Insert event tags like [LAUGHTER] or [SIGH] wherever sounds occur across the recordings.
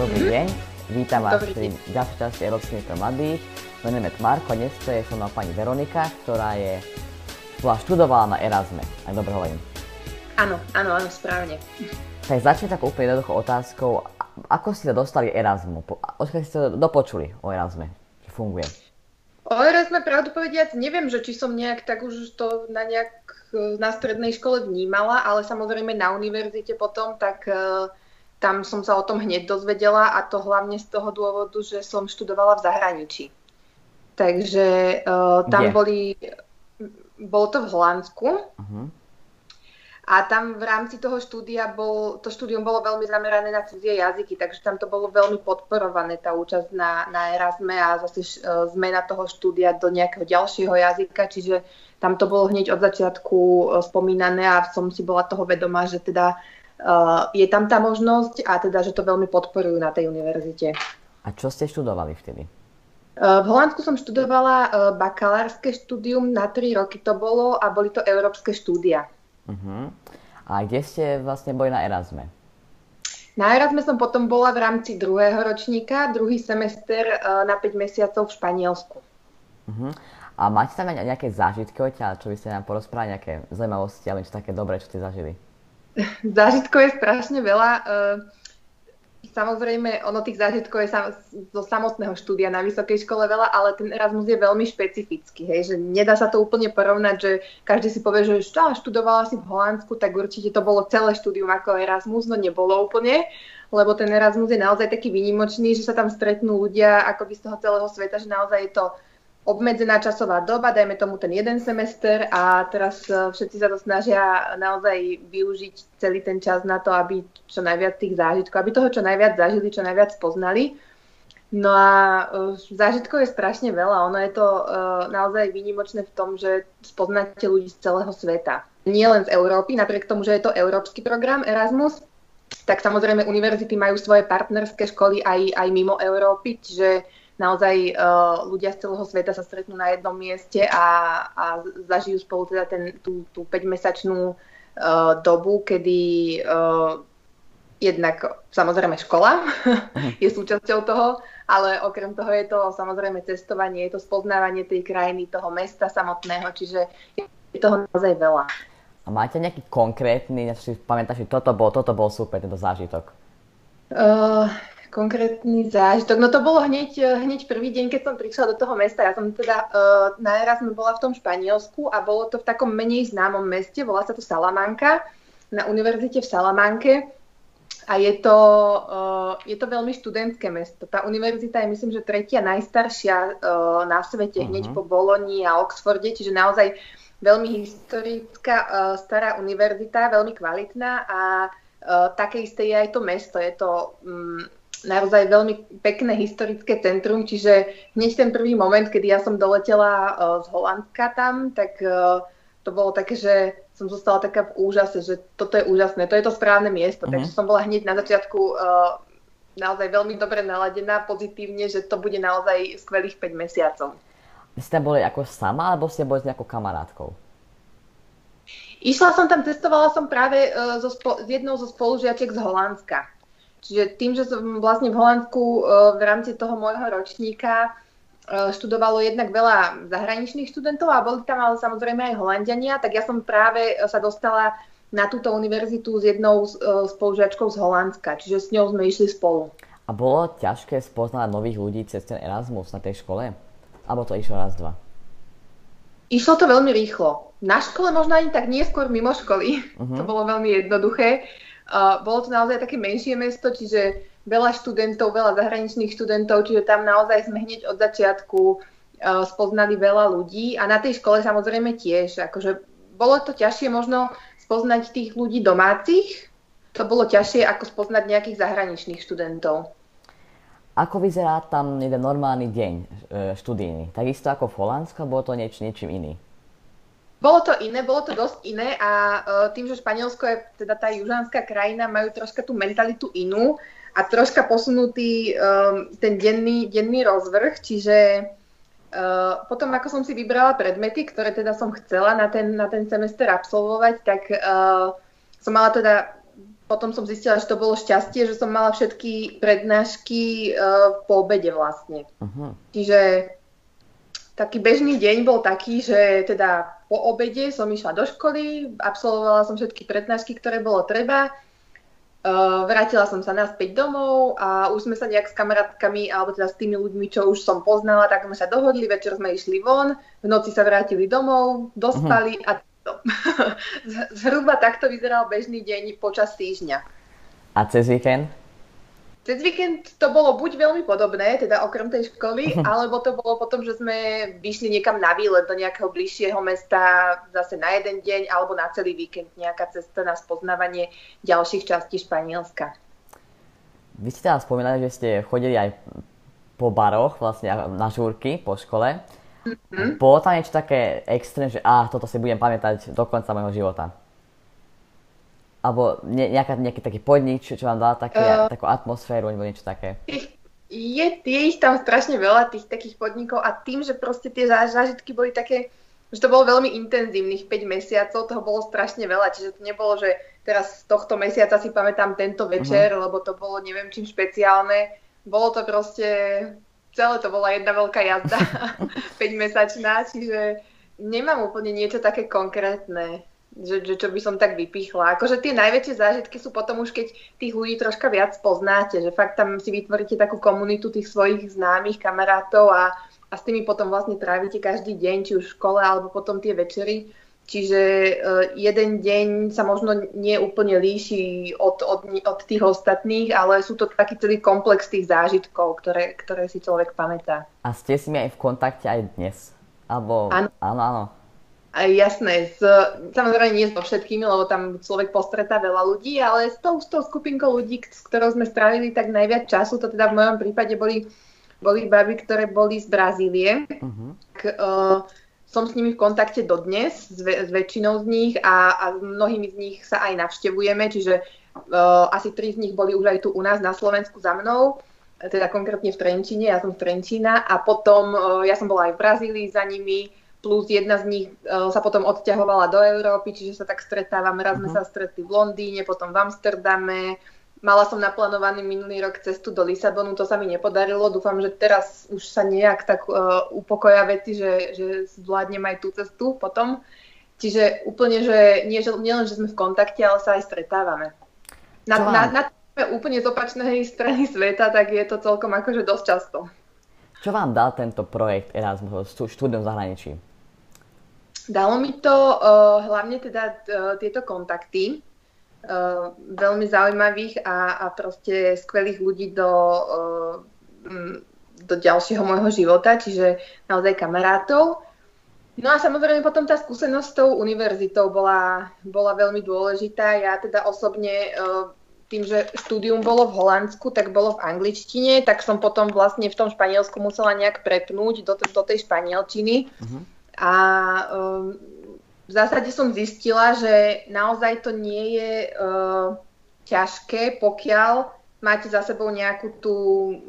Dobrý deň, vítam vás Dobrý pri ďalšej časti pre mladých. Menujem sa Marko, dnes to je so mnou pani Veronika, ktorá je, bola študovala na Erasme, ak dobre hovorím. Áno, áno, áno, správne. Tak začne tak úplne jednoduchou otázkou, ako ste sa dostali Erasmu? Odkiaľ ste to dopočuli o Erasme, že funguje? O Erasme pravdu povediac, neviem, že či som nejak tak už to na nejak e, na strednej škole vnímala, ale samozrejme na univerzite potom, tak e, tam som sa o tom hneď dozvedela a to hlavne z toho dôvodu, že som študovala v zahraničí. Takže uh, tam Kde? boli, bolo to v Holandsku Uh-huh. A tam v rámci toho štúdia bol, to štúdium bolo veľmi zamerané na cudzie jazyky, takže tam to bolo veľmi podporované, tá účasť na, na Erasme a zase uh, zmena toho štúdia do nejakého ďalšieho jazyka, čiže tam to bolo hneď od začiatku uh, spomínané a som si bola toho vedomá, že teda je tam tá možnosť a teda, že to veľmi podporujú na tej univerzite. A čo ste študovali vtedy? Uh, V Holandsku som študovala uh, bakalárske štúdium, na 3 roky to bolo a boli to európske štúdia. Uh-huh. A kde ste vlastne boli na Erasme? Na Erasme som potom bola v rámci druhého ročníka, druhý semester na 5 mesiacov v Španielsku. Uh-huh. A máte tam nejaké zážitky odtiaľ, čo by ste nám porozprávali, nejaké zaujímavosti, alebo niečo také dobré, čo ste zažili? [LAUGHS] Zážitkov je strašne veľa. e, Samozrejme, ono tých zážitkov je zo samotného štúdia na vysokej škole veľa, ale ten Erasmus je veľmi špecifický, hej, že nedá sa to úplne porovnať, že každý si povie, že čo, študovala si v Holandsku, tak určite to bolo celé štúdium ako Erasmus, no nebolo úplne, lebo ten Erasmus je naozaj taký výnimočný, že sa tam stretnú ľudia akoby z toho celého sveta, že naozaj je to obmedzená časová doba, dajme tomu ten jeden semester a teraz e, všetci sa to snažia naozaj využiť celý ten čas na to, aby čo najviac tých zážitkov, aby toho čo najviac zažili, čo najviac poznali. No a uh, zážitkov je strašne veľa. Ono je to uh, naozaj výnimočné v tom, že spoznáte ľudí z celého sveta. Nie len z Európy, napriek tomu, že je to európsky program Erasmus, tak samozrejme univerzity majú svoje partnerské školy aj, aj mimo Európy, čiže naozaj uh, ľudia z celého sveta sa stretnú na jednom mieste a, a zažijú spolu teda ten, tú, tú 5-mesačnú uh, dobu, kedy uh, jednak samozrejme škola [LAUGHS] je súčasťou toho, ale okrem toho je to samozrejme cestovanie, je to spoznávanie tej krajiny, toho mesta samotného, čiže je toho naozaj veľa. A máte nejaký konkrétny, si pamätáš, že toto bol, toto bol super, tento zážitok? Uh, konkrétny zážitok. No to bolo hneď, hneď prvý deň, keď som prišla do toho mesta. Ja som teda uh, na Erasme bola v tom Španielsku a bolo to v takom menej známom meste, volá sa to Salamanca, na univerzite v Salamanke. A je to, uh, je to veľmi študentské mesto. Tá univerzita je myslím, že tretia najstaršia uh, na svete, uh-huh. hneď po Boloni a Oxforde, čiže naozaj veľmi historická, uh, stará univerzita, veľmi kvalitná a uh, také isté je aj to mesto. Je to um, naozaj veľmi pekné historické centrum, čiže hneď ten prvý moment, kedy ja som doletela uh, z Holandska tam, tak uh, to bolo také, že som zostala taká v úžase, že toto je úžasné, to je to správne miesto. Mhm. Uh-huh. Takže som bola hneď na začiatku uh, naozaj veľmi dobre naladená, pozitívne, že to bude naozaj skvelých 5 mesiacov. Vy ste boli ako sama, alebo ste boli s nejakou kamarátkou? Išla som tam, testovala som práve uh, so spo- s jednou zo spolužiačiek z Holandska. Čiže tým, že som vlastne v Holandsku uh, v rámci toho môjho ročníka uh, študovalo jednak veľa zahraničných študentov a boli tam ale samozrejme aj Holandiania, tak ja som práve sa dostala na túto univerzitu s jednou uh, spolužiačkou z Holandska, čiže s ňou sme išli spolu. A bolo ťažké spoznať nových ľudí cez ten Erasmus na tej škole? Alebo to išlo raz, dva? Išlo to veľmi rýchlo. Na škole možno ani tak neskôr mimo školy. Uh-huh. To bolo veľmi jednoduché. Uh, bolo to naozaj také menšie mesto, čiže veľa študentov, veľa zahraničných študentov, čiže tam naozaj sme hneď od začiatku uh, spoznali veľa ľudí a na tej škole samozrejme tiež. Akože bolo to ťažšie možno spoznať tých ľudí domácich, to bolo ťažšie ako spoznať nejakých zahraničných študentov. Ako vyzerá tam jeden normálny deň e, študijný? Takisto ako v Holandsku, bolo to nieč, niečím iný? Bolo to iné, bolo to dosť iné a uh, tým, že Španielsko je teda tá južanská krajina, majú troška tú mentalitu inú a troška posunutý um, ten denný, denný rozvrh, čiže uh, potom ako som si vybrala predmety, ktoré teda som chcela na ten, na ten semester absolvovať, tak uh, som mala teda potom som zistila, že to bolo šťastie, že som mala všetky prednášky uh, po obede vlastne. Uh-huh. Čiže taký bežný deň bol taký, že teda po obede som išla do školy, absolvovala som všetky prednášky, ktoré bolo treba, vrátila som sa naspäť domov a už sme sa nejak s kamarátkami, alebo teda s tými ľuďmi, čo už som poznala, tak sme sa dohodli, večer sme išli von, v noci sa vrátili domov, dospali uh-huh. a to. [LAUGHS] Zhruba takto vyzeral bežný deň počas týždňa. A cez víkend? Cez víkend to bolo buď veľmi podobné, teda okrem tej školy, alebo to bolo potom, že sme vyšli niekam na výlet do nejakého bližšieho mesta zase na jeden deň, alebo na celý víkend nejaká cesta na spoznávanie ďalších častí Španielska. Vy ste teda spomínali, že ste chodili aj po baroch, vlastne na žúrky po škole. Mm-hmm. Bolo tam niečo také extrém, že ah, toto si budem pamätať do konca môjho života? Alebo ne, nejaká, nejaký taký podnik, čo, čo vám dala také, uh, takú atmosféru alebo niečo také? Je, je ich tam strašne veľa, tých takých podnikov a tým, že proste tie zážitky boli také, že to bolo veľmi intenzívnych 5 mesiacov, toho bolo strašne veľa, čiže to nebolo, že teraz z tohto mesiaca si pamätám tento večer, uh-huh. lebo to bolo neviem čím špeciálne. Bolo to proste, celé to bola jedna veľká jazda, [LAUGHS] [LAUGHS] 5 mesačná, čiže nemám úplne niečo také konkrétne že, že čo by som tak vypichla. Akože tie najväčšie zážitky sú potom už, keď tých ľudí troška viac poznáte, že fakt tam si vytvoríte takú komunitu tých svojich známych kamarátov a, a s tými potom vlastne trávite každý deň, či už v škole, alebo potom tie večery. Čiže uh, jeden deň sa možno nie úplne líši od, od, od tých ostatných, ale sú to taký celý komplex tých zážitkov, ktoré, ktoré si človek pamätá. A ste s nimi aj v kontakte aj dnes? Abo... Áno. Áno, áno. Jasné, s, samozrejme nie so všetkými, lebo tam človek postretá veľa ľudí, ale s tou, s tou skupinkou ľudí, s ktorou sme strávili tak najviac času, to teda v mojom prípade boli, boli baby, ktoré boli z Brazílie. Uh-huh. Tak, uh, som s nimi v kontakte dodnes, s, ve- s väčšinou z nich a, a mnohými z nich sa aj navštevujeme, čiže uh, asi tri z nich boli už aj tu u nás na Slovensku za mnou, teda konkrétne v Trenčine, ja som z Trenčína a potom uh, ja som bola aj v Brazílii za nimi, plus jedna z nich uh, sa potom odťahovala do Európy, čiže sa tak stretávame. Raz sme uh-huh. sa stretli v Londýne, potom v Amsterdame. Mala som naplánovaný minulý rok cestu do Lisabonu, to sa mi nepodarilo. Dúfam, že teraz už sa nejak tak uh, upokoja veci, že, že zvládnem aj tú cestu potom. Čiže úplne, že nie, že nie len, že sme v kontakte, ale sa aj stretávame. Na, na, na úplne z opačnej [LAUGHS] strany sveta, tak je to celkom akože dosť často. Čo vám dal tento projekt Erasmus, štúdium v zahraničí? Dalo mi to uh, hlavne teda uh, tieto kontakty, uh, veľmi zaujímavých a, a proste skvelých ľudí do, uh, do ďalšieho môjho života, čiže naozaj kamarátov. No a samozrejme potom tá skúsenosť s tou univerzitou bola, bola veľmi dôležitá. Ja teda osobne uh, tým, že štúdium bolo v Holandsku, tak bolo v angličtine, tak som potom vlastne v tom Španielsku musela nejak prepnúť do, do tej španielčiny. Uh-huh. A um, v zásade som zistila, že naozaj to nie je uh, ťažké, pokiaľ máte za sebou nejakú tú,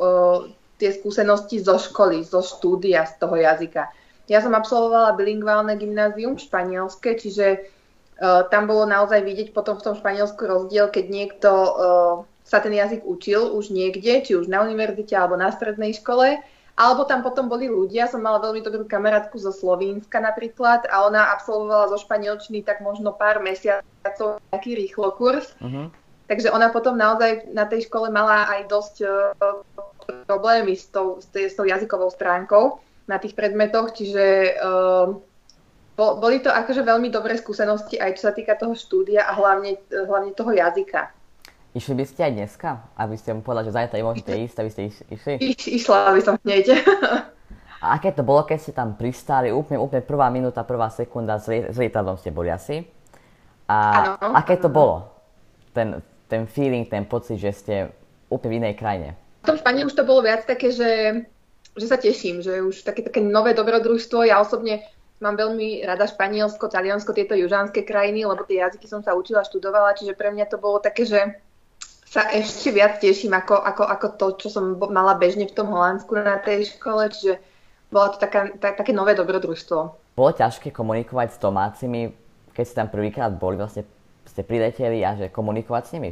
uh, tie skúsenosti zo školy, zo štúdia, z toho jazyka. Ja som absolvovala bilingválne gymnázium španielské, čiže uh, tam bolo naozaj vidieť potom v tom Španielsku rozdiel, keď niekto uh, sa ten jazyk učil už niekde, či už na univerzite alebo na strednej škole alebo tam potom boli ľudia, som mala veľmi dobrú kamarátku zo Slovínska napríklad a ona absolvovala zo španielčiny tak možno pár mesiacov taký rýchlo kurz. Uh-huh. Takže ona potom naozaj na tej škole mala aj dosť uh, problémy s tou, s, tej, s tou jazykovou stránkou na tých predmetoch, čiže uh, boli to akože veľmi dobré skúsenosti aj čo sa týka toho štúdia a hlavne, hlavne toho jazyka. Išli by ste aj dneska? Aby ste mu povedali, že zajtra môžete ísť, aby ste iš, išli? Iš, išla by som hneď. [LAUGHS] A aké to bolo, keď ste tam pristáli, úplne, úplne prvá minúta, prvá sekunda, s, lietadlom ste boli asi? A ano. aké to bolo? Ten, ten feeling, ten pocit, že ste úplne v inej krajine? V tom Španielsku už to bolo viac také, že, že sa teším, že už také, také nové dobrodružstvo. Ja osobne mám veľmi rada Španielsko, Taliansko, tieto južanské krajiny, lebo tie jazyky som sa učila, študovala, čiže pre mňa to bolo také, že sa ešte viac teším ako, ako, ako to, čo som mala bežne v tom Holandsku na tej škole, čiže bola to taká, tak, také nové dobrodružstvo. Bolo ťažké komunikovať s domácimi, keď ste tam prvýkrát boli, vlastne ste prileteli a že komunikovať s nimi?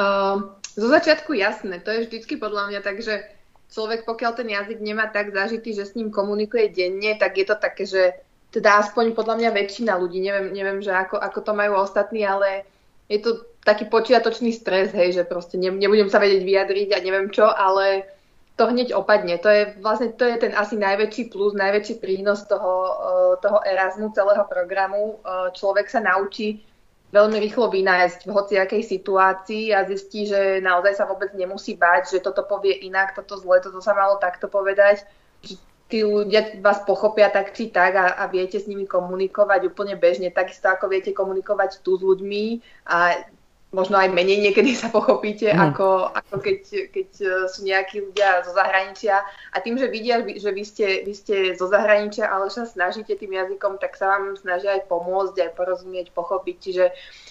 Uh, zo začiatku jasné, to je vždycky podľa mňa tak, že človek pokiaľ ten jazyk nemá tak zažitý, že s ním komunikuje denne, tak je to také, že teda aspoň podľa mňa väčšina ľudí, neviem, neviem že ako, ako to majú ostatní, ale je to taký počiatočný stres, hej, že proste ne, nebudem sa vedieť vyjadriť a neviem čo, ale to hneď opadne. To je vlastne to je ten asi najväčší plus, najväčší prínos toho, eh, toho Erasmu, celého programu. Eh, človek sa naučí veľmi rýchlo vynájsť v hociakej situácii a zistí, že naozaj sa vôbec nemusí báť, že toto povie inak, toto zle, toto sa malo takto povedať. Tí ľudia vás pochopia tak či tak a, a viete s nimi komunikovať úplne bežne, takisto ako viete komunikovať tu s ľuďmi a možno aj menej niekedy sa pochopíte, mm. ako, ako keď, keď e, sú nejakí ľudia zo zahraničia. A tým, že vidia, že vy ste, vy ste zo zahraničia, ale sa snažíte tým jazykom, tak sa vám snažia aj pomôcť, aj porozumieť, pochopiť. Čiže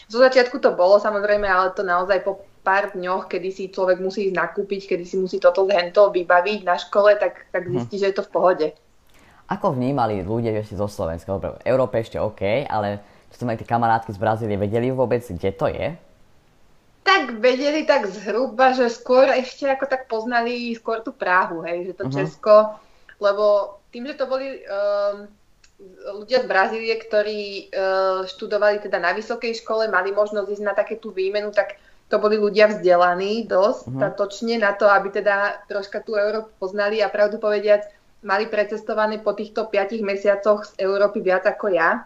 zo začiatku to bolo samozrejme, ale to naozaj po pár dňoch, kedy si človek musí ísť nakúpiť, kedy si musí toto hento vybaviť na škole, tak, tak mhm. zistí, mm. že je to v pohode. Ako vnímali ľudia, že si zo Slovenska? V Európe ešte OK, ale čo ste mali tie kamarátky z Brazílie, vedeli vôbec, kde to je? Tak vedeli tak zhruba, že skôr ešte ako tak poznali skôr tú Prahu, hej, že to uh-huh. Česko, lebo tým, že to boli um, ľudia z Brazílie, ktorí uh, študovali teda na vysokej škole, mali možnosť ísť na také tú výmenu, tak to boli ľudia vzdelaní dosť uh-huh. statočne na to, aby teda troška tú Európu poznali a pravdu povediac, mali precestované po týchto 5 mesiacoch z Európy viac ako ja.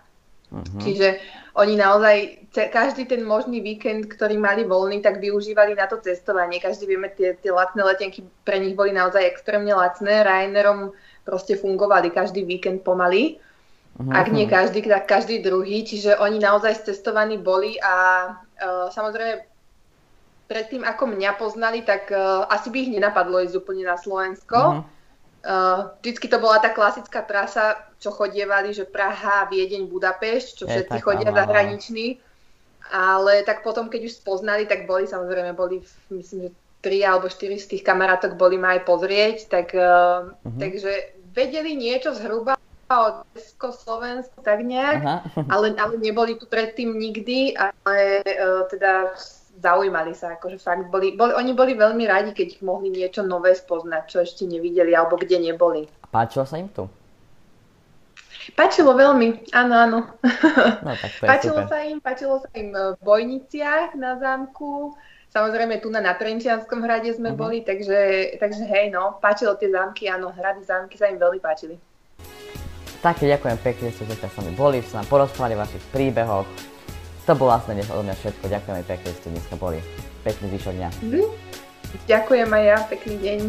Uh-huh. Čiže oni naozaj každý ten možný víkend, ktorý mali voľný, tak využívali na to cestovanie. Každý vieme, tie, tie lacné letenky pre nich boli naozaj extrémne lacné. Ryanairom proste fungovali každý víkend pomaly. Uh-huh. Ak nie každý, tak každý druhý. Čiže oni naozaj cestovaní boli a uh, samozrejme predtým, ako mňa poznali, tak uh, asi by ich nenapadlo ísť úplne na Slovensko. Uh-huh. Uh, vždycky to bola tá klasická trasa, čo chodievali, že Praha, Viedeň, Budapešť, čo všetci chodia zahraniční. Ale tak potom, keď už spoznali, tak boli samozrejme, boli, myslím, že tri alebo štyri z tých kamarátok boli ma aj pozrieť, tak, uh, uh-huh. takže vedeli niečo zhruba o Česko, Slovensku, tak nejak, ale, ale neboli tu predtým nikdy, ale uh, teda zaujímali sa, akože fakt boli, boli, oni boli veľmi radi, keď ich mohli niečo nové spoznať, čo ešte nevideli alebo kde neboli. Páčilo sa im tu? Páčilo veľmi, áno, áno. No, tak to páčilo super. sa im, páčilo sa im v Bojniciach na zámku, samozrejme tu na Natrenčianskom hrade sme uh-huh. boli, takže, takže hej, no, páčilo tie zámky, áno, hrady, zámky sa im veľmi páčili. Tak, ďakujem pekne, že ste s nami boli, že sa nám porozprávali o vašich príbehoch, to bolo vlastne dnes od mňa všetko. Ďakujeme pekne, že ste dneska boli. Pekný zvyšok dňa. Mm. Ďakujem aj ja, pekný deň.